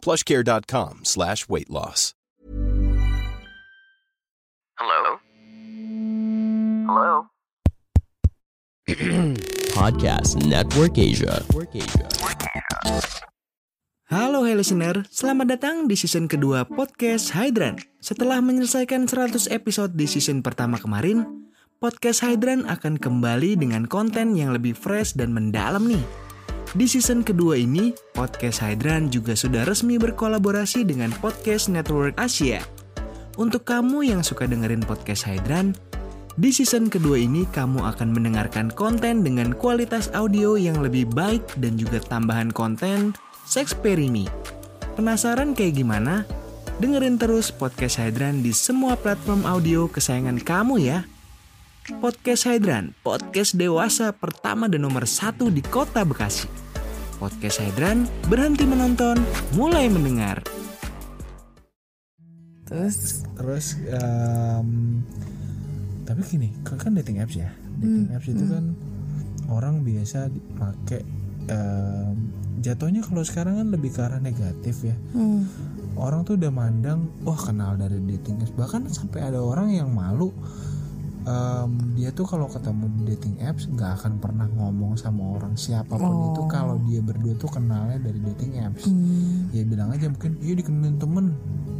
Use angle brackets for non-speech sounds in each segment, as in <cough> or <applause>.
plushcare.com slash weight loss. Hello? Hello? <clears throat> Podcast Network Asia. Halo hey listener, selamat datang di season kedua podcast Hydran. Setelah menyelesaikan 100 episode di season pertama kemarin, podcast Hydran akan kembali dengan konten yang lebih fresh dan mendalam nih. Di season kedua ini, podcast Hydran juga sudah resmi berkolaborasi dengan Podcast Network Asia. Untuk kamu yang suka dengerin podcast Hydran, di season kedua ini kamu akan mendengarkan konten dengan kualitas audio yang lebih baik dan juga tambahan konten Sexperimi. Penasaran kayak gimana? Dengerin terus podcast Hydran di semua platform audio kesayangan kamu ya. Podcast Hydran, podcast dewasa pertama dan nomor satu di kota Bekasi. Podcast Hydran, berhenti menonton, mulai mendengar. terus terus em, tapi gini kan kan dating apps ya dating Hmm, apps itu kan orang biasa pakai em, jatuhnya kalau sekarang kan lebih ke arah negatif ya Hmm. orang tuh udah mandang wah kenal dari dating apps bahkan sampai ada orang yang malu em, dia tuh kalau ketemu di dating apps nggak akan pernah ngomong sama orang siapa pun itu Oh. kalau dia berdua tuh kenalnya dari dating apps Hmm. ya bilang aja mungkin iya dikenalin temen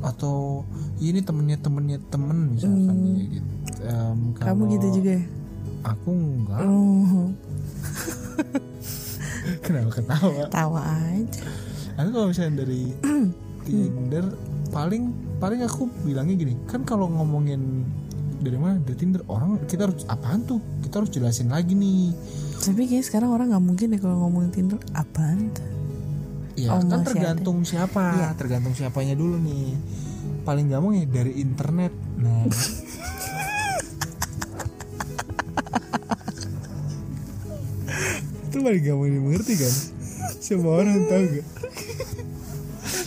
atau "Iya, ini temennya temennya temen misalkan Hmm. ya gitu Em, Kamu gitu juga ya? aku enggak Oh, <laughs> kenapa ketawa tawa aja. aku kalau misalnya dari <clears throat> Tinder paling paling aku bilangnya gini kan kalau ngomongin dari mana? Dari Tinder. Orang kita harus apaan tuh? Kita harus jelasin lagi nih. Tapi kayaknya sekarang orang nggak mungkin deh kalau ngomongin Tinder. Apaan tuh? ya Oh, kan tergantung siapa Iya. tergantung siapanya dulu nih. Paling gampang ya dari internet. Nah. Itu paling gampang dimengerti kan? Semua orang tahu gak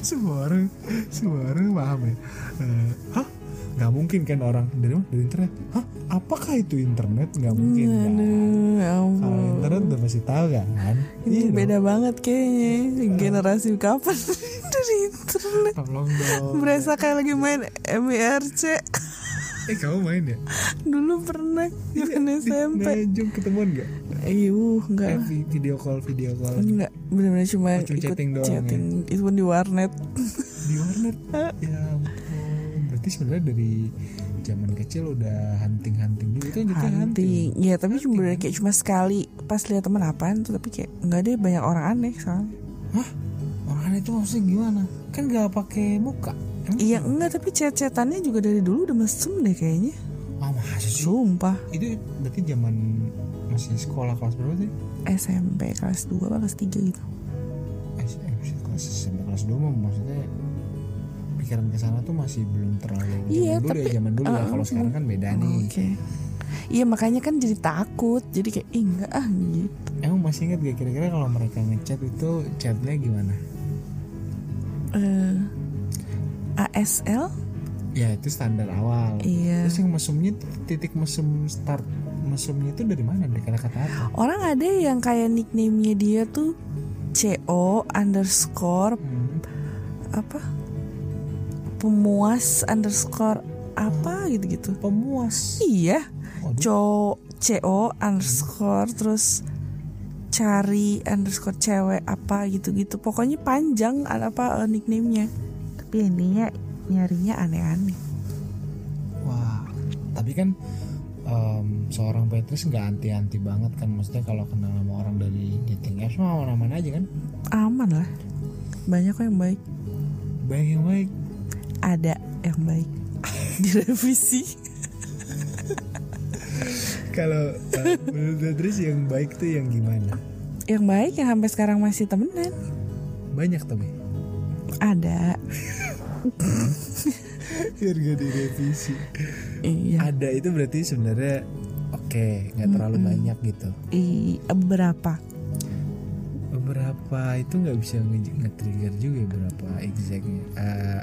semua orang semua orang paham ya. Eh, hah nggak mungkin kan orang dari mana? Dari internet. Hah? Apakah itu internet? Nggak mungkin kan? Aduh, ya kalau ampun. internet udah pasti tahu kan? Ini Iya dong. beda banget kayaknya Generasi kapan <laughs> Dari internet? Tolong dong. Berasa kayak lagi main MIRC eh kamu main ya? Dulu pernah Zaman SMP Nah, Jom ketemuan gak? Iya, enggak Eh, video call, video call. Enggak, bener-bener cuma Oh, cuma ikut chatting doang ya? chatting. Itu pun di warnet. Di warnet. <laughs> ya. Berarti sebenarnya dari zaman kecil udah hunting-hunting dulu itu yang jadi Hunting Ya tapi cuma kayak cuma sekali Pas lihat temen apaan tuh Tapi kayak Enggak deh banyak orang aneh soalnya Hah? Orang itu maksudnya gimana? Kan gak pakai muka. Iya enggak tapi chat-chatannya juga dari dulu udah mesum deh kayaknya Ah, masa sih? Sumpah Itu berarti zaman masih sekolah kelas berapa sih? SMP kelas 2 apa kelas 3 gitu SMP kelas SMP kelas 2 mah maksudnya pikiran ke sana tuh masih belum terlalu zaman Iya, dulu tapi, ya zaman dulu ya uh, kalau sekarang kan beda nih Oke Iya makanya kan jadi takut Jadi kayak ih enggak ah gitu Emang masih ingat gak kira-kira kalau mereka ngechat itu chatnya gimana? Eh, ASL Ya itu standar awal. Iya. Terus yang mesumnya titik mesum start mesumnya itu dari mana? Dari kata-kata apa? Orang ada yang kayak nickname-nya dia tuh CO underscore Hmm. apa pemuas underscore apa gitu-gitu Pemuas. iya co CO underscore terus cari underscore cewek apa gitu-gitu pokoknya panjang apa eh, nickname-nya tapi intinya nyarinya aneh-aneh Wah. Tapi kan em, seorang Petrus nggak anti-anti banget kan maksudnya kalau kenal sama orang dari dating apps mah aman-aman aja kan? aman lah banyak kok yang baik Baik yang baik. Ada yang baik. <laughs> Direvisi. Kalau menurut Petrus yang baik tuh yang gimana? yang baik yang sampai sekarang masih temenan. Banyak tapi. ada. Biar gak direvisi. Iya. Ada itu berarti sebenarnya oke nggak terlalu banyak gitu. I, berapa? Beberapa itu nggak bisa nge- nge-trigger juga berapa exactnya Eh,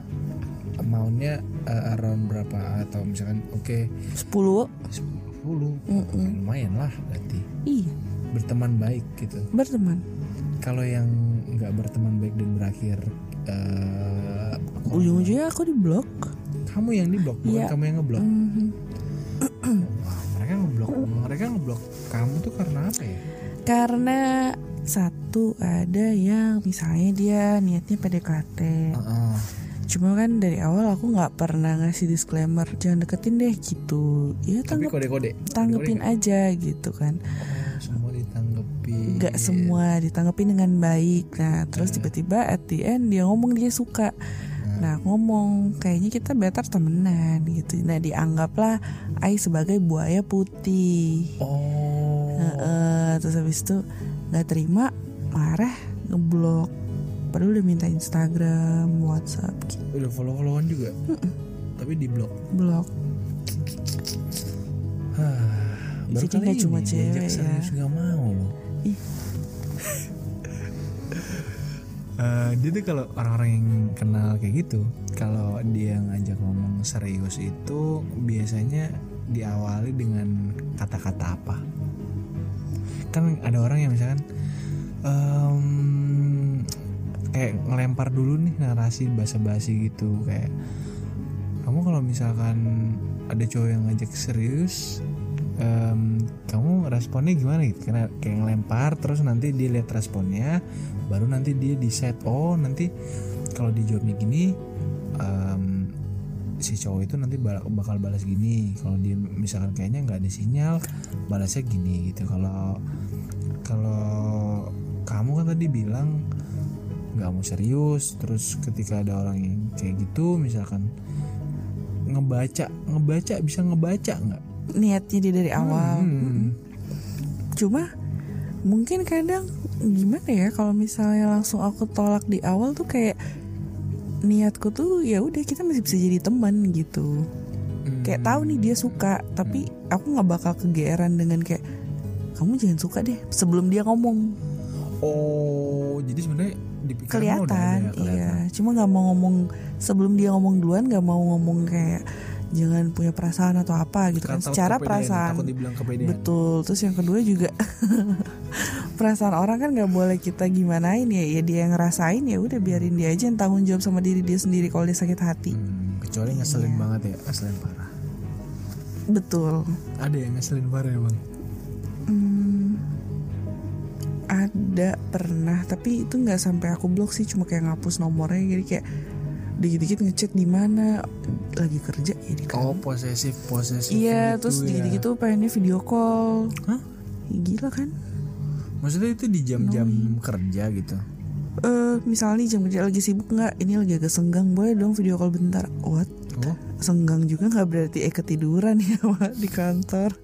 amountnya eh, around berapa? Atau misalkan oke. 10 10 lumayan lah berarti. Iya. Berteman baik gitu. Berteman. Kalau yang nggak berteman baik dan berakhir eh, ujung-ujungnya aku di blok kamu yang diblok bukan Iya. kamu yang ngeblok Mhm. Wah, mereka ngeblok mereka ngeblok kamu tuh karena apa ya? Karena satu ada yang misalnya dia niatnya PDKT Heeh. Cuma kan dari awal aku nggak pernah ngasih disclaimer jangan deketin deh gitu. Ya tapi tanggep kode-kode. tanggepin Kode-kode. aja gitu kan. Nggak? semua ditanggepi nggak semua ditanggepin dengan baik. Nah terus tiba-tiba at the end dia ngomong dia suka. Nah. Aku ngomong kayaknya kita better temenan gitu. Nah dianggaplah Ai sebagai buaya putih. Oh. Heeh, terus habis itu nggak terima marah ngeblok padahal udah minta Instagram WhatsApp gitu. Udah follow followan juga tapi di blok blok baru Jadi kali nggak cuma cewek ya. nggak mau loh. Ih. <laughs> Eh, jadi kalau orang-orang yang kenal kayak gitu kalau dia ngajak ngomong serius itu biasanya diawali dengan kata-kata apa? Kan ada orang yang misalkan em, kayak ngelempar dulu nih narasi basa-basi gitu. Kayak kamu kalau misalkan ada cowok yang ngajak serius em, kamu responnya gimana gitu? Karena kayak ngelempar terus nanti dia lihat responnya baru nanti dia decide oh nanti kalau dijawabnya gini em, si cowok itu nanti bakal balas gini. Kalau dia misalkan kayaknya nggak ada sinyal balasnya gini gitu. Kalau kalau kamu kan tadi bilang nggak mau serius. Terus ketika ada orang yang kayak gitu misalkan ngebaca ngebaca bisa ngebaca nggak? Niatnya dia dari awal. Hmm. cuma mungkin kadang gimana ya kalau misalnya langsung aku tolak di awal tuh kayak niatku tuh ya udah kita masih bisa jadi teman gitu. Kayak tahu nih dia suka tapi aku nggak bakal kegeeran dengan kayak kamu jangan suka deh sebelum dia ngomong. Oh jadi sebenarnya pikiranmu udah kelihatan ada, kelihatan. iya. cuma nggak mau ngomong sebelum dia ngomong duluan nggak mau ngomong kayak jangan punya perasaan atau apa gitu kan. Takut secara kepedean, perasaan. betul. Terus yang kedua juga <laughs> perasaan orang kan nggak boleh kita gimanain ya. Ya dia yang ngerasain ya udah biarin dia aja yang tanggung jawab sama diri dia sendiri kalau dia sakit hati. Hmm, kecuali ngeselin banget ya ngeselin parah. Betul. Ada yang ngeselin parah ya bang Hmm, ada pernah. Tapi itu nggak sampai aku blok sih cuma kayak ngapus nomornya. Jadi kayak dikit-dikit ngechat di mana. Lagi kerja ya di oh posesif posesif iya gitu terus ya. dikit-dikit tuh pengennya video call. Hah? Ya, gila kan? Maksudnya itu di jam-jam kerja gitu? Eh misalnya nih jam kerja lagi sibuk nggak? Ini lagi agak senggang boleh dong video call bentar. What? Oh. Senggang juga nggak berarti eh ketiduran <laughs> ya di kantor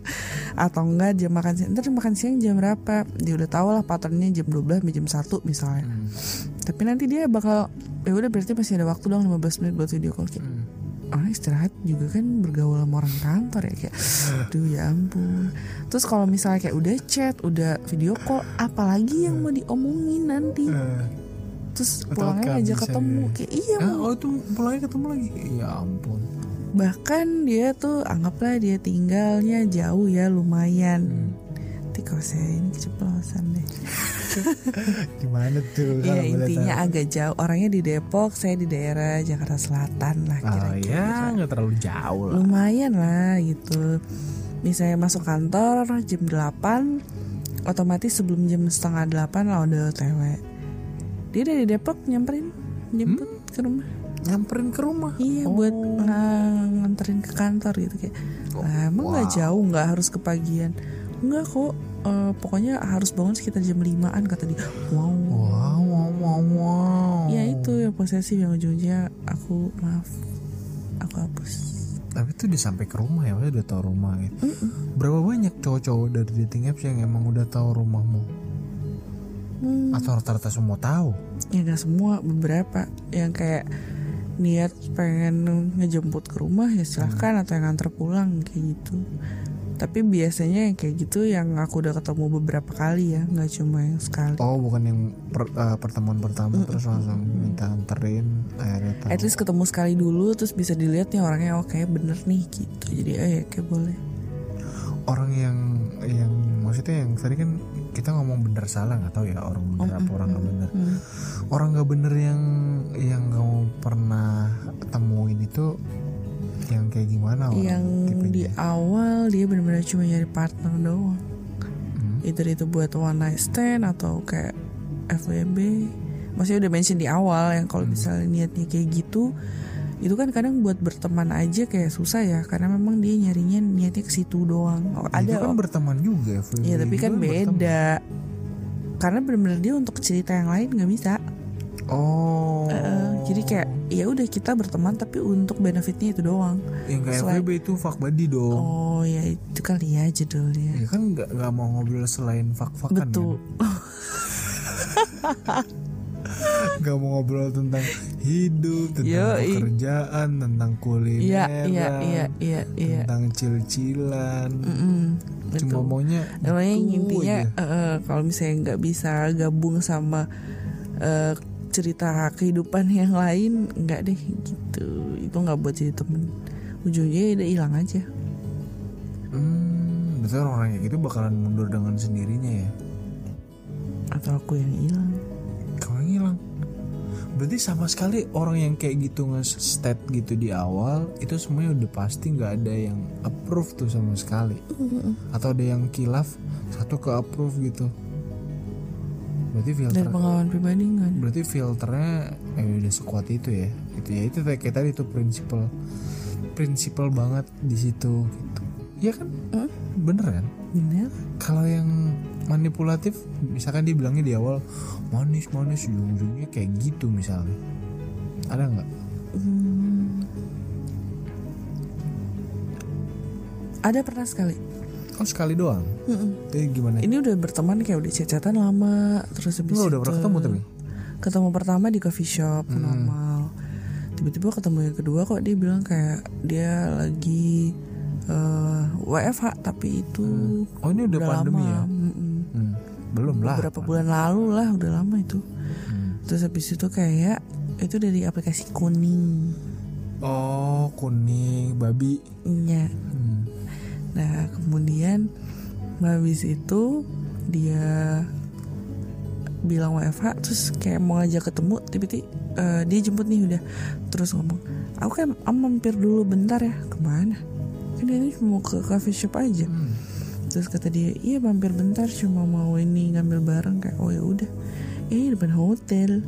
atau enggak jam makan siang. Ntar makan siang jam berapa? Dia udah tahu lah patternnya jam 12 sampai jam 1 misalnya. Hmm. tapi nanti dia bakal ya udah berarti masih ada waktu dong 15 menit buat video call. Kayak Hmm. orang istirahat juga kan bergaul sama orang kantor ya kayak aduh ya ampun. Terus kalau misalnya kayak udah chat udah video call apalagi yang mau diomongin nanti? Eh, terus pulangnya aja ketemu ya. kayak iya mau. oh itu pulangnya ketemu lagi? Ya ampun bahkan dia tuh anggaplah dia tinggalnya jauh ya lumayan. Nanti kalau saya ini keceplosan deh. <laughs> Gimana tuh Iya intinya agak jauh. Orangnya di Depok saya di daerah Jakarta Selatan lah oh kira-kira ya nggak terlalu jauh lah. Lumayan lah gitu. Misalnya masuk kantor jam 8 otomatis sebelum jam setengah 8 lah udah otw dia dari Depok nyamperin jemput ke rumah nyamperin ke rumah. Iya buat ng- nganterin ke kantor gitu kayak lah emang nggak jauh nggak harus kepagian nggak kok eh, pokoknya harus bangun sekitar jam 5an kata dia. Wow. Wow wow wow wow. Ya itu yang posesif yang ujungnya aku maaf aku hapus. Tapi itu udah sampai ke rumah ya udah tahu rumah gitu berapa banyak cowok-cowok dari dating apps yang emang udah tahu rumahmu? Hmm. atau rata-rata semua tahu? Ya nggak semua beberapa. Yang kayak niat pengen ngejemput ke rumah ya silahkan atau yang antar pulang kayak gitu. Tapi biasanya yang kayak gitu yang aku udah ketemu beberapa kali ya nggak cuma yang sekali. Oh bukan yang per- eh, pertemuan pertama terus langsung minta anterin akhirnya tahu. at least ketemu sekali dulu terus bisa dilihat nih orangnya oke bener nih gitu. Jadi eh ya kayak boleh. Orang yang yang maksudnya yang tadi kan kita ngomong bener salah nggak tahu ya orang bener apa orang nggak bener Hmm. orang nggak bener yang yang kamu pernah temuin itu yang kayak gimana orang yang di tipenya? awal dia benar-benar cuma nyari partner doang Hmm. either itu buat one night stand atau kayak FWB maksudnya udah mention di awal yang kalau misalnya niatnya kayak gitu itu kan kadang buat berteman aja kayak susah ya karena memang dia nyarinya niatnya ke situ doang. Oh, Ya, itu ada kan oh. berteman juga Iya tapi kan juga berteman. beda. Karena benar-benar dia untuk cerita yang lain nggak bisa. Oh. Eh, jadi kayak ya udah kita berteman tapi untuk benefitnya itu doang. Yang kayak selain- FWB itu fuck buddy dong. Oh ya itu kali ya judulnya. Ya kan nggak nggak mau ngobrol selain fuck fuckan betul <laughs> Gak mau ngobrol tentang hidup, tentang Yoi. pekerjaan, tentang kuliner, Iya iya iya iya iya. tentang cil-cilan. Mm, Cuma maunya Namanya intinya eh, kalau misalnya nggak bisa gabung sama eh, cerita kehidupan yang lain, nggak deh gitu. Itu nggak buat jadi temen. Ujungnya ya udah hilang aja. Hmm, betul orang kayak gitu bakalan mundur dengan sendirinya ya. Atau aku yang hilang. Berarti sama sekali orang yang kayak gitu nge-stat gitu di awal itu semuanya udah pasti nggak ada yang approve tuh sama sekali. Atau ada yang kilaf satu ke approve gitu. Berarti filter Dari pengalaman pribadi ada. berarti filternya eh, udah sekuat itu ya itu ya itu kayak tadi itu prinsipal prinsipal banget di situ gitu ya kan Hmm? bener kan Bener. kalau yang manipulatif misalkan dia bilangnya di awal manis manis ujung-ujungnya kayak gitu misalnya. Ada nggak? Hmm. Ada pernah sekali. oh sekali doang? Mm-mm. jadi gimana? Ini udah berteman kayak udah chat-chatan lama, terus habis Lu udah pernah ketemu tapi? Ketemu pertama di coffee shop Hmm. normal. Tiba-tiba ketemu yang kedua kok dia bilang kayak dia lagi eh, WFH tapi itu oh ini udah, pandemi lama. ya belum lah beberapa bulan lalu lah udah lama itu Hmm. terus habis itu kayak itu dari aplikasi kuning oh kuning babi Iya. Hmm. Nah kemudian habis itu dia bilang WFH terus kayak mau ngajak ketemu tiba-tiba eh, dia jemput nih udah terus ngomong aku kayak am mampir dulu bentar ya ke mana kan dia ini mau ke coffee shop aja Hmm. Terus kata dia iya mampir bentar cuma mau ini ngambil barang. Kayak oh ya udah. Eh depan hotel.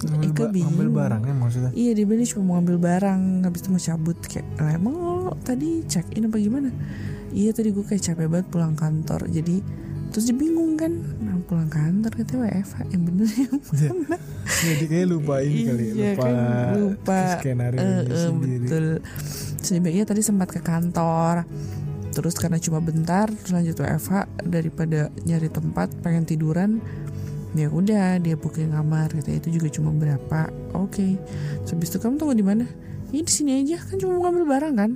Ngambil, Ika ba- ngambil bingung. barangnya maksudnya? Iya dia bilang cuma mau ngambil barang Habis itu mau cabut. Kayak "Lah, emang lo tadi check in apa gimana? Iya tadi gue kayak capek banget pulang kantor. Jadi Terus dia bingung kan nah, Pulang kantor katanya WFH Yang bener yang mana? Jadi kayak lupa ini kali Iya lupa, kan, lupa. skenario Eh, eh, sendiri. Betul. Iya tadi sempat ke kantor Terus karena cuma bentar Terus lanjut WFH Daripada nyari tempat Pengen tiduran ya udah dia booking kamar katanya itu juga cuma berapa. Oke. Terus habis itu kamu tunggu di mana? Ini di sini aja. Kan cuma mau ngambil barang kan?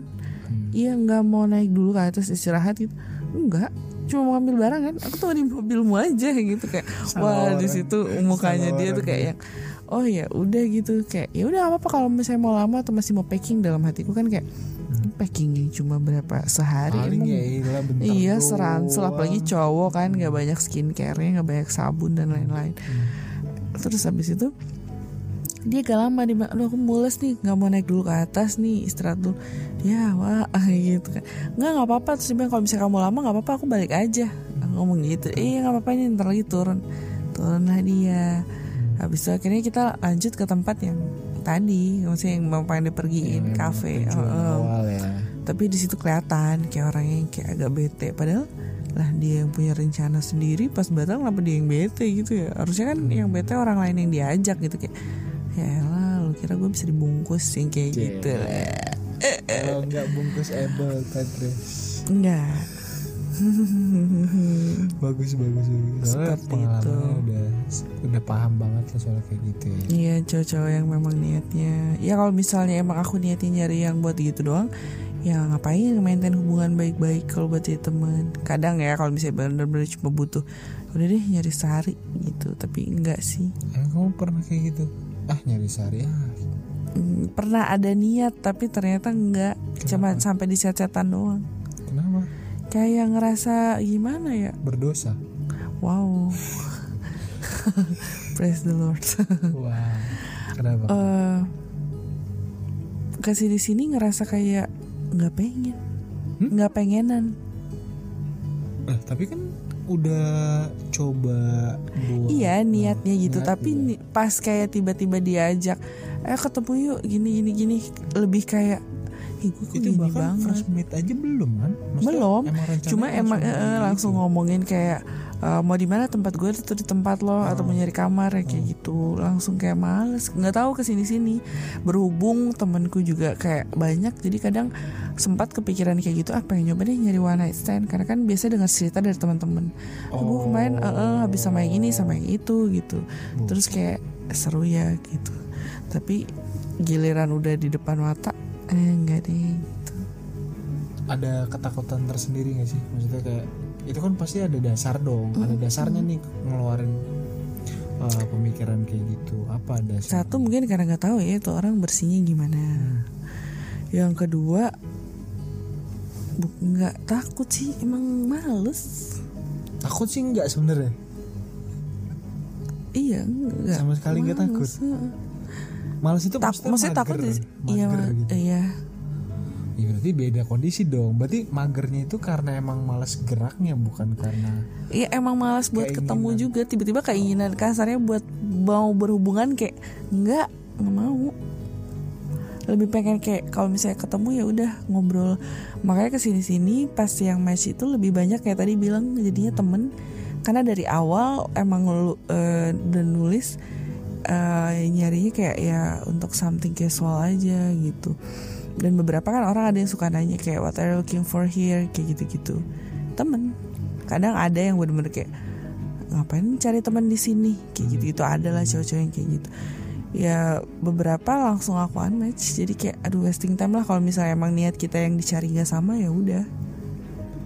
Hmm. iya nggak mau naik dulu ke atas istirahat gitu. Enggak. Cuma mau ngambil barang kan? Aku tunggu di mobilmu aja gitu kayak. Salah wah di situ mukanya Salah dia tuh orang kayak dia. yang oh ya udah gitu. Kayak ya udah apa apa kalau misalnya mau lama atau masih mau packing dalam hatiku kan kayak packingnya cuma berapa sehari paling emang. ya bentar Iya seransel apalagi cowok kan nggak banyak skincare-nya nggak banyak sabun dan lain-lain. Terus habis itu dia gak lama bilang, aduh aku mules nih nggak mau naik dulu ke atas nih istirahat dulu. Ya wah <laughs> gitu kan. Nggak nggak apa-apa terus dia bilang kalau misalnya kamu lama nggak apa-apa aku balik aja. Aku ngomong gitu. Iya nggak apa-apa ini ntar lagi turun. Turunlah dia. Habis itu akhirnya kita lanjut ke tempat yang tadi maksudnya yang mau pengen dipergiin Yang kafe Heeh. awal ya. Tapi di situ kelihatan kayak orangnya yang kayak agak bete. Padahal lah dia yang punya rencana sendiri pas batal kenapa dia yang bete gitu ya? Harusnya kan yang bete orang lain yang diajak gitu kayak ya elah lu kira gue bisa dibungkus yang kayak gitu. Lah kalau nggak bungkus able Patrice enggak <laughs> bagus bagus bagus. Seperti itu. udah udah paham banget lah soal kayak gitu ya. Iya cowok-cowok yang memang niatnya. Ya kalau misalnya emang aku niatnya nyari yang buat gitu doang Ya ngapain maintain hubungan baik-baik kalau buat jadi teman? Kadang ya kalau misalnya bener-bener cuma butuh Udah deh nyari sehari gitu. Tapi enggak sih. Emang kamu pernah kayak gitu? Ah nyari sehari ah. Hmm, Pernah ada niat tapi ternyata enggak. Cuma sampai di chat-chatan doang. Kenapa Kayak ngerasa gimana ya? Berdosa. Wow. <laughs> Praise the Lord. <laughs> Wah kenapa? Eh kasih di sini ngerasa kayak nggak pengen. Nggak pengenan. Eh, tapi kan udah coba buat iya niatnya gitu. niat tapi pas kayak tiba-tiba diajak eh ketemu yuk gini gini gini. Lebih kayak Gue kok itu gini bahkan banget. first meet aja belum kan? Maksudnya belum. emang cuma emang langsung eh, gitu. langsung ngomongin kayak eh, mau di mana tempat gue itu di tempat lo atau Oh. mau nyari kamar ya kayak gitu. Langsung kayak males. Nggak tahu ke sini sini berhubung temanku juga kayak banyak jadi kadang sempat kepikiran kayak gitu ah pengen nyoba deh nyari one night stand. Karena kan biasa dengar cerita dari teman-teman. Oh. gue kemarin eh, eh, habis sama yang ini sama yang itu gitu. Terus kayak seru ya gitu. Tapi giliran udah di depan mata eh enggak deh gitu. ada ketakutan tersendiri gak sih maksudnya kayak itu kan pasti ada dasar dong ada dasarnya nih ngeluarin uh, pemikiran kayak gitu apa dasar Satu mungkin karena nggak tahu ya itu orang bersihnya gimana. Yang kedua nggak takut sih emang males. takut sih enggak sebenarnya Iya enggak. Sama sekali nggak takut? Males itu Tak, maksudnya, maksudnya takut iya gitu. iya. Ya, berarti beda kondisi dong. Berarti magernya itu karena emang males geraknya bukan karena iya emang malas buat ketemu juga. Tiba-tiba keinginan kasarnya buat mau berhubungan kayak enggak nggak mau. Lebih pengen kayak kalau misalnya ketemu ya udah ngobrol. Makanya ke sini sini pas yang match itu lebih banyak kayak tadi bilang jadinya temen. Karena dari awal emang lu eh, udah nulis eh, nyarinya kayak ya untuk something casual aja gitu. Dan beberapa kan orang ada yang suka nanya kayak what are you looking for here? kayak gitu-gitu. Temen. Kadang ada yang bener-bener kayak ngapain cari teman di sini? kayak gitu gitu ada lah cowok-cowok yang kayak gitu. Ya beberapa langsung aku unmatch. Jadi kayak aduh wasting time lah kalau misalnya emang niat kita yang dicari nggak sama ya udah.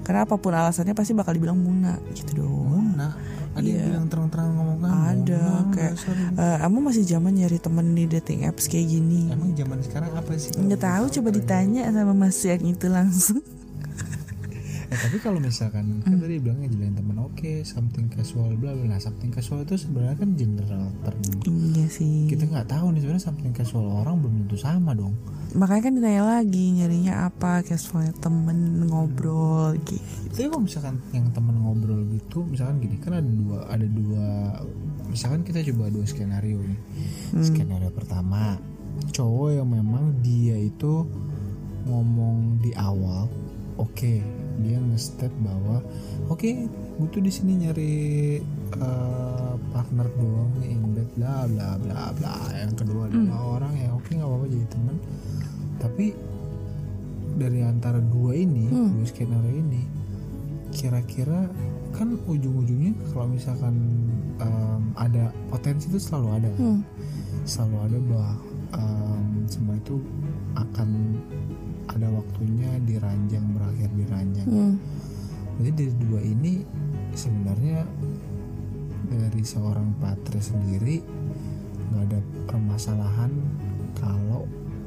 Karena apa pun alasannya pasti bakal dibilang muna gitu doang Mona ada yang Iya. bilang terang-terang ngomong kan ada kayak dasar. eh, emang masih zaman nyari temen di dating apps kayak gini emang zaman sekarang apa sih nggak tahu coba ditanya sama mas yang itu langsung Eh, tapi kalau misalkan kan tadi bilangnya jalanin teman oke something casual bla bla nah something casual itu sebenarnya kan general term. Iya sih. Kita nggak tahu nih sebenarnya something casual orang belum tentu sama dong. Makanya kan ditanya lagi nyarinya apa? Casualnya temen ngobrol gitu. Tapi kalau misalkan yang temen ngobrol gitu misalkan gini kan ada dua ada dua misalkan kita coba dua skenario nih. Skenario pertama cowok yang memang dia itu ngomong di awal oke dia nge-step bahwa oke gue tuh di sini nyari eh, partner doang nih bla bla bla bla yang kedua adalah orang yang oke nggak apa-apa jadi teman tapi dari antara dua ini dua skenario ini kira-kira kan ujung-ujungnya kalau misalkan em, ada potensi itu selalu ada? Hmm. selalu ada bahwa em, semua itu akan ada waktunya di ranjang berakhir di ranjang Hmm. jadi dari dua ini sebenarnya dari seorang patri sendiri nggak ada permasalahan kalau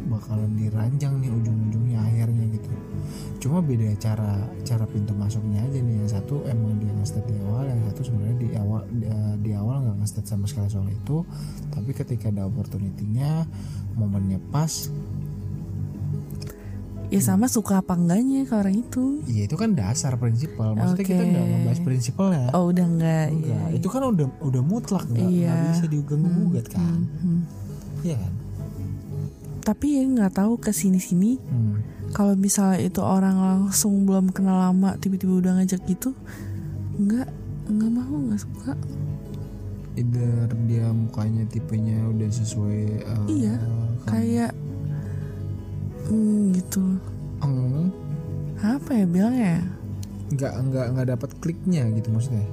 bakalan diranjang nih ujung-ujungnya akhirnya gitu. Cuma beda cara cara pintu masuknya aja nih. Yang satu emang dia nge di awal yang satu sebenarnya di awal di, di awal nggak nge sama sekali soal itu. Tapi ketika ada opportunity-nya momennya pas ya sama suka apa enggaknya ke orang itu ya itu kan dasar prinsipal maksudnya kita Oke. nggak membahas prinsipalnya oh udah enggak Enggak, iya. itu kan udah udah mutlak nggak Iya. nggak bisa diganggu gugat kan Hmm. iya kan tapi ya nggak tahu ke sini sini hmm. kalau misalnya itu orang langsung belum kenal lama tiba-tiba udah ngajak gitu nggak nggak mau nggak suka either dia mukanya tipenya udah sesuai eh, Iya, kan- kayak hmm, gitu. Eng, apa ya bilangnya? Nggak nggak nggak dapat kliknya gitu maksudnya?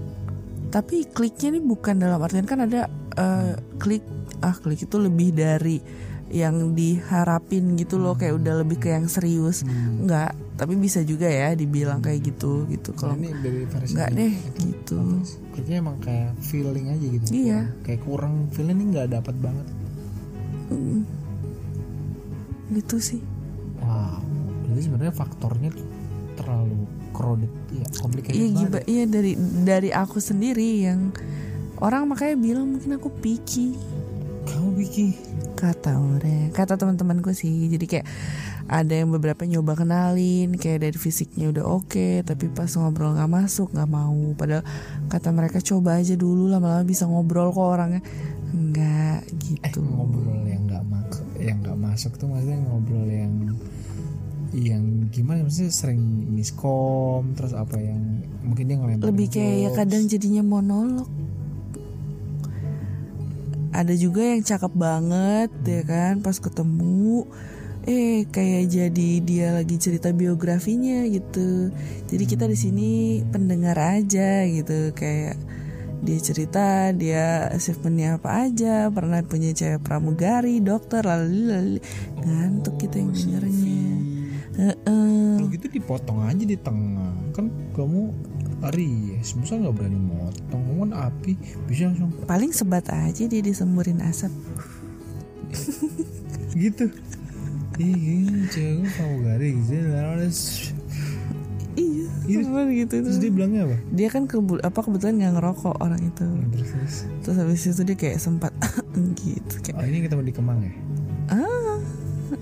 Tapi kliknya ini bukan dalam artian kan ada eh, klik ah klik itu lebih dari yang diharapin gitu loh kayak udah lebih ke yang serius. Nggak tapi bisa juga ya dibilang kayak gitu gitu. Kalau ini dari nggak deh gitu. Kliknya emang kayak feeling aja gitu Iya. Kurang- kayak kurang feeling ini nggak dapat banget. Mm. gitu sih wow. Berarti sebenarnya faktornya tuh terlalu crowded ya complicated iya giba iya dari dari aku sendiri yang orang makanya bilang mungkin aku picky. Kamu Vicky kata orang kata teman-temanku sih. Jadi kayak ada yang beberapa nyoba kenalin kayak dari fisiknya udah oke tapi pas ngobrol nggak masuk nggak mau. Padahal kata mereka coba aja dulu lama-lama bisa ngobrol kok orangnya. Enggak eh gitu. ngobrol yang nggak masuk yang nggak masuk tuh maksudnya ngobrol yang yang gimana maksudnya sering miskom terus apa yang mungkin dia ngelempar lebih kayak ya kadang jadinya monolog. Ada juga yang cakep banget ya kan pas ketemu. Eh kayak jadi dia lagi cerita biografinya gitu. Jadi kita di sini pendengar aja gitu kayak dia cerita dia achievementnya apa aja pernah punya cewek pramugari dokter lalu lalu ngantuk kita yang dengernya Heeh. kalau gitu dipotong aja di tengah. Kan kamu Aries masa nggak berani motong. Kamu kan api. Bisa langsung. Paling sebat aja dia disemburin asap. <laughs> Gitu. Ih gini cewek pramugari gitu harus Iya, Iya. bener gitu terus dia bilangnya apa? Dia kan kebu- apa kebetulan nggak ngerokok orang itu. terus terus. Terus habis itu dia kayak sempat <laughs> gitu kayak oh ini ketemu di Kemang ya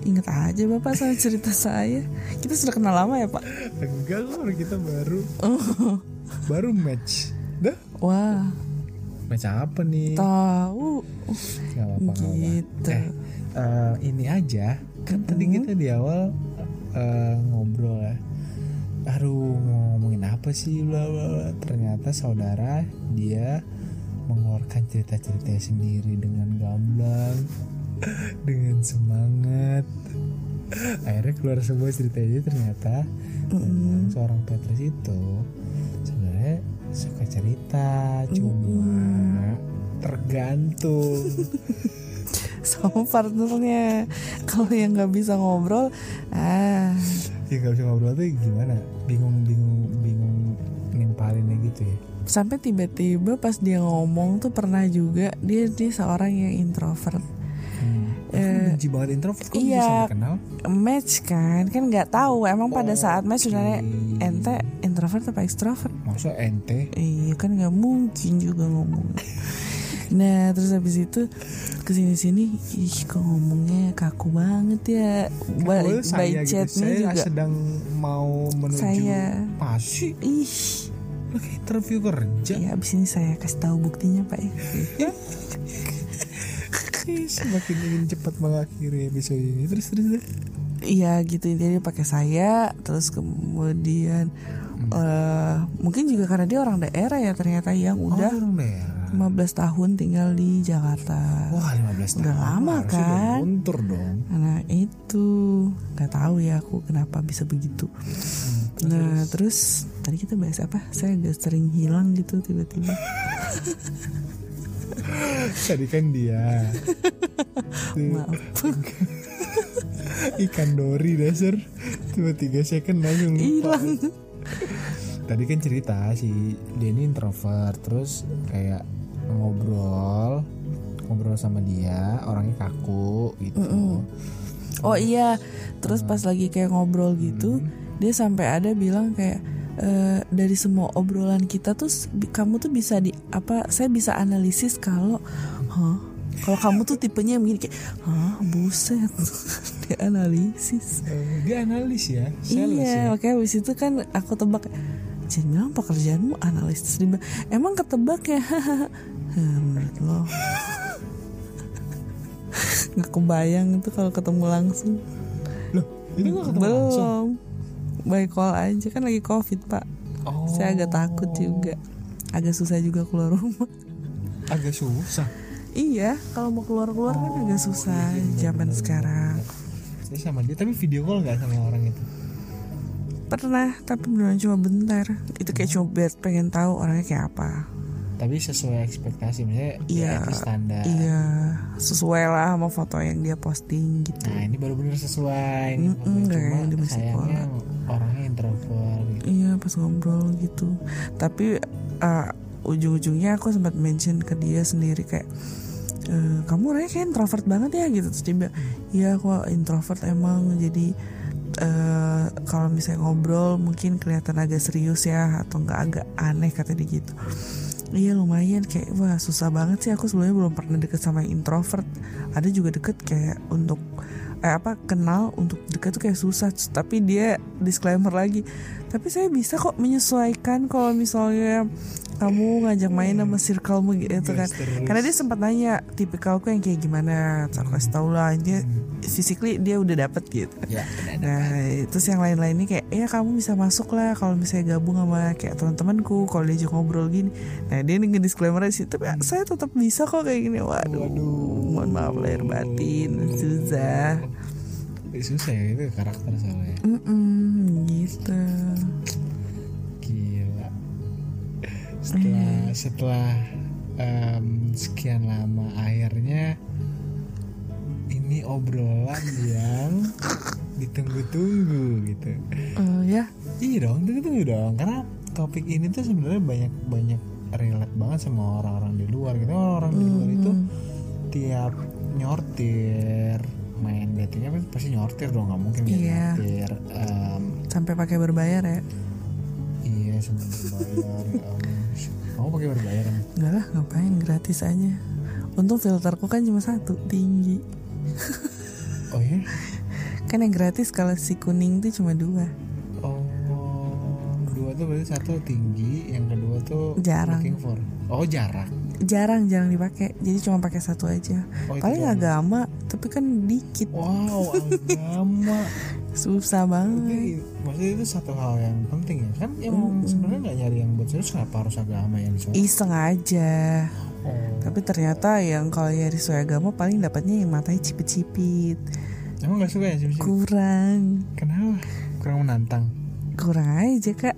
inget aja bapak sama cerita saya. Kita sudah kenal lama ya pak. enggak kok kita baru. Oh, baru match. Dah? Wah. Match apa nih? Tahu. Nggak apa-apa. gitu. Eh, eh, ini aja. Kan tadi kita di awal eh, ngobrol ya. Aduh mau ngomongin apa sih bla bla bla. Ternyata saudara dia mengeluarkan cerita-ceritanya sendiri dengan gamblang dengan semangat. Akhirnya keluar semua ceritanya ternyata memang seorang Petrus itu sebenarnya suka cerita cuma tergantung. <laughs> Sama partnernya. Kalau yang nggak bisa ngobrol, ah. Ya nggak bisa ngobrol tuh gimana? Bingung bingung bingung nimpalinnya gitu ya? Sampai tiba-tiba pas dia ngomong tuh pernah juga dia dia seorang yang introvert. Aku benci banget introvert kok iya. bisa kenal match kan kan nggak tahu. Emang pada saat match sebenarnya Oke. ente introvert apa ekstrovert masa ente? Iya kan nggak mungkin juga ngomong. Nah terus habis itu ke sini sini ih kok ngomongnya kaku banget ya. By, Padahal by gitu. chatnya saya juga. sedang mau menuju Saya- pasti ih. Lagi interview kerja. Ya abis ini saya kasih tahu buktinya pak ya <laughs> Ih, semakin ingin cepat mengakhiri episode ini terus terus deh Iya gitu jadi dia pakai saya terus kemudian eh mungkin juga karena dia orang daerah ya ternyata yang udah oh, orang daerah 15 tahun tinggal di Jakarta. wah 15 tahun Udah lama kan? udah luntur dong Nah itu nggak tahu ya aku kenapa bisa begitu. nah terus tadi kita bahas apa? Saya agak sering hilang gitu tiba-tiba. <laughs> tadi kan dia Maaf. ikan dori dasar. Cuma tiga second langsung lupa. Hilang. tadi kan cerita si dia ini introvert terus kayak ngobrol ngobrol sama dia orangnya kaku gitu. Oh iya, terus pas lagi kayak ngobrol gitu, dia sampai ada bilang kayak e, dari semua obrolan kita tuh kamu tuh bisa di apa? Saya bisa analisis kalau, hah? Kalau kamu tuh tipenya yang begini kayak, hah, buset, <laughs> dia analisis. Eh, dia analis ya sales iya, ya makanya abis itu kan aku tebak, jangan bilang pekerjaanmu analisis emang ketebak ya? "Hah, <laughs> menurut lo <laughs> nggak kebayang itu kalau ketemu langsung loh itu gak ketemu langsung belum by call aja. Kan lagi covid pak. Oh, saya agak takut juga. Agak susah juga keluar rumah. Agak susah. Iya kalau mau keluar keluar kan agak susah zaman sekarang. saya sama dia tapi video call nggak sama orang itu? Pernah, tapi beneran cuma bentar. Itu kayak cuma biar pengen tahu orangnya kayak apa. Tapi sesuai ekspektasi misalnya Iya, ya, standar. Iya, sesuai lah sama foto yang dia posting gitu. Nah ini baru bener sesuai. Ini Mm-mm, cuma kayak di masih sayangnya orangnya introvert. Gitu. Iya, pas ngobrol gitu. Tapi uh, ujung-ujungnya aku sempat mention ke dia sendiri kayak "Eh, kamu orangnya kayak introvert banget ya gitu terus dia bilang iya aku introvert emang jadi eh, kalau misalnya ngobrol mungkin kelihatan agak serius ya atau enggak agak aneh kata dia gitu iya lumayan. Kayak wah susah banget sih. Aku sebelumnya belum pernah deket sama yang introvert. Ada juga deket kayak untuk eh, apa kenal untuk deket tuh kayak susah. Tapi dia disclaimer lagi tapi saya bisa kok menyesuaikan kalau misalnya kamu ngajak main sama circlemu gitu kan karena dia sempat nanya tipikalku yang kayak gimana terus aku kasih tau lah dia physically dia udah dapet gitu Ya, Nah, terus yang lain-lain ini kayak ya kamu bisa masuk lah kalau misalnya gabung sama kayak teman-temanku kalau diajak ngobrol gini. Nah, dia nih disclaimer sih, tapi saya tetap bisa kok kayak gini. Waduh, mohon maaf lahir batin, susah. Susah ya itu karakter soalnya. Mm-mm, gitu. Setelah setelah em, sekian lama akhirnya ini obrolan yang <laughs> ditunggu-tunggu gitu. Eh, ya, Iya dong, tunggu-tunggu dong. Karena topik ini tuh sebenarnya banyak banyak relate banget sama orang-orang di luar gitu. Orang-orang di luar itu tiap nyortir main datingnya pasti nyortir dong, nggak mungkin Iya. nyortir. Em, sampai pakai berbayar ya. Iya sambil berbayar ya. Kamu pakai berbayar kan? Enggak lah, ngapain gratis aja. Untung filterku kan cuma satu, tinggi. Oh iya? Kan yang gratis kalau si kuning tuh cuma dua. Oh dua tuh berarti satu tinggi, yang kedua tuh Jarang. looking for. Oh jarak. Jarang jarang dipakai. Jadi cuma pakai satu aja. Oh, Paling agama, tapi kan dikit. Wow agama. <laughs> Susah banget. Tapi maksudnya itu satu hal yang penting ya kan emang sebenarnya nggak nyari yang buat serius kenapa harus agama yang disuruh? Iseng aja. Oh. Tapi ternyata yang kalau ya sesuai agama paling dapatnya yang matanya cipit-cipit. Emang nggak suka ya sih? Kurang. Kenapa? Kurang menantang. Kurang aja kak.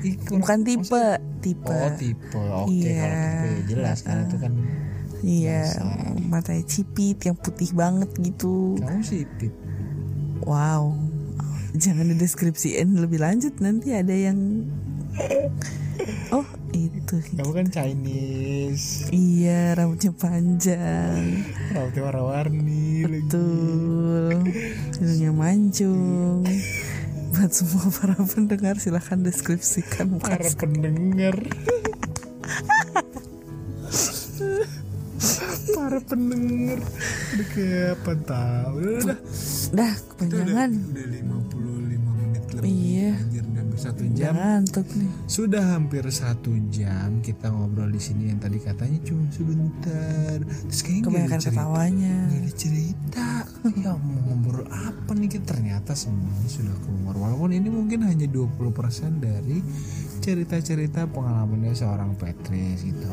Ih, kurang- Bukan tipe, maksudnya- tipe. Oh tipe, oke Iya. kalau tipe ya jelas karena itu kan Iya, Biasa. matanya cipit yang putih banget gitu. kamu sih tip. Wow. Jangan dideskripsiin lebih lanjut nanti ada yang Oh, itu. Kamu kan Chinese, Iya, rambutnya panjang. rambutnya warna-warni. Betul. Hidungnya mancung. Buat semua para pendengar silahkan deskripsikan muka <laughs> Para pendengar. Para pendengar udah kayak apa tahu Dah, Kita udah, kepanjangan. udah 55 menit lebih Iya. anjir udah hampir satu jam ngantuk nih. sudah hampir satu jam kita ngobrol di sini yang tadi katanya cuma sebentar terus kayaknya Kebanyakan ketawanya. nggak ada cerita ya mau ngobrol apa nih kita ternyata semuanya sudah keluar walaupun ini mungkin hanya 20% dari cerita-cerita pengalamannya seorang Petris gitu.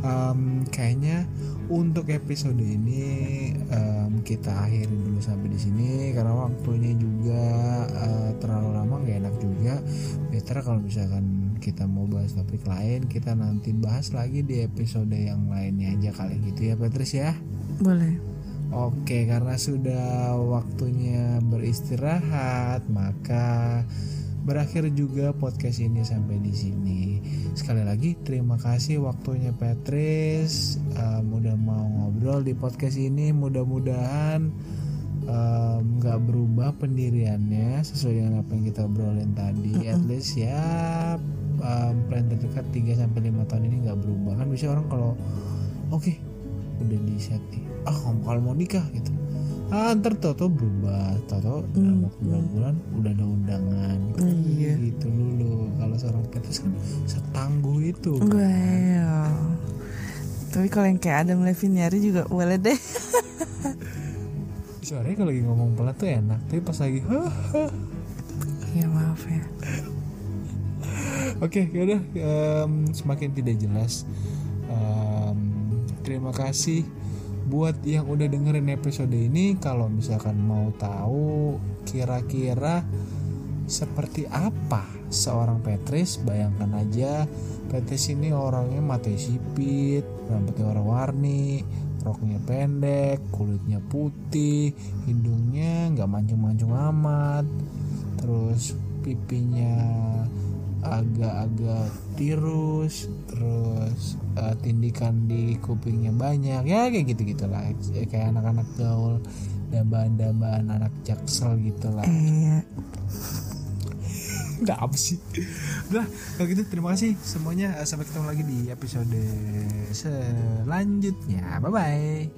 Em, kayaknya untuk episode ini em, kita akhiri dulu sampai di sini karena waktunya juga eh, terlalu lama nggak enak juga. Better kalau misalkan kita mau bahas topik lain kita nanti bahas lagi di episode yang lainnya aja kali gitu ya Petris ya? Boleh. Oke, karena sudah waktunya beristirahat, maka berakhir juga podcast ini sampai di sini. Sekali lagi terima kasih waktunya Petris, Em, udah mau ngobrol di podcast ini. Mudah-mudahan nggak berubah pendiriannya sesuai dengan apa yang kita obrolin tadi. At least ya em, plan terdekat 3 sampai 5 tahun ini nggak berubah. Kan bisa orang kalau oke udah di set nih ah kalau mau nikah gitu ah ntar toto berubah toto dalam waktu beberapa bulan udah ada undangan gitu, Iya. gitu dulu kalau seorang Petrus kan setangguh itu Well. Tapi kalau yang kayak Adam Levine nyari juga boleh deh. <laughs> suaranya kalau lagi ngomong pelan tuh enak tapi pas lagi. Ya maaf ya. Oke, yaudah em, semakin tidak jelas. Em, terima kasih buat yang udah dengerin episode ini. Kalau misalkan mau tahu kira-kira seperti apa seorang Petris bayangkan aja Petris ini orangnya mata sipit rambutnya warna-warni roknya pendek kulitnya putih hidungnya nggak mancung-mancung amat terus pipinya agak-agak tirus terus uh, tindikan di kupingnya banyak ya kayak gitu gitulah kayak anak-anak gaul dambaan-dambaan anak jaksel gitulah Iya. Udah apa sih? Udah, kalau gitu terima kasih semuanya. Sampai ketemu lagi di episode selanjutnya. Bye bye.